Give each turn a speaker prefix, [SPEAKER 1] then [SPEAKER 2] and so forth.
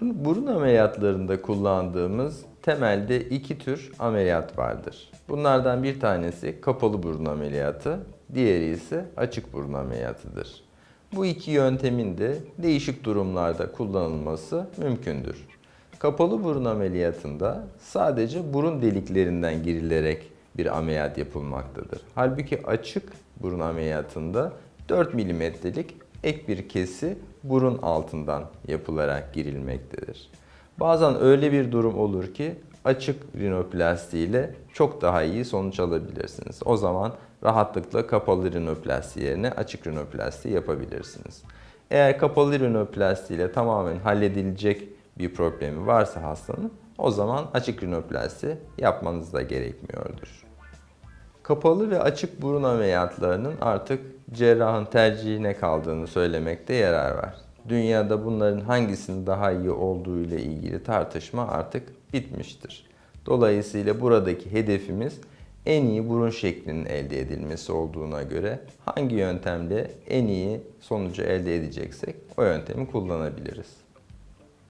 [SPEAKER 1] Burun ameliyatlarında kullandığımız temelde iki tür ameliyat vardır. Bunlardan bir tanesi kapalı burun ameliyatı, diğeri ise açık burun ameliyatıdır. Bu iki yöntemin de değişik durumlarda kullanılması mümkündür. Kapalı burun ameliyatında sadece burun deliklerinden girilerek bir ameliyat yapılmaktadır. Halbuki açık burun ameliyatında 4 milimetrelik ek bir kesi burun altından yapılarak girilmektedir. Bazen öyle bir durum olur ki açık rinoplasti ile çok daha iyi sonuç alabilirsiniz. O zaman rahatlıkla kapalı rinoplasti yerine açık rinoplasti yapabilirsiniz. Eğer kapalı rinoplasti ile tamamen halledilecek bir problemi varsa hastanın o zaman açık rinoplasti yapmanız da gerekmiyordur. Kapalı ve açık burun ameliyatlarının artık cerrahın tercihine kaldığını söylemekte yarar var. Dünyada bunların hangisinin daha iyi olduğu ile ilgili tartışma artık bitmiştir. Dolayısıyla buradaki hedefimiz en iyi burun şeklinin elde edilmesi olduğuna göre hangi yöntemle en iyi sonucu elde edeceksek o yöntemi kullanabiliriz.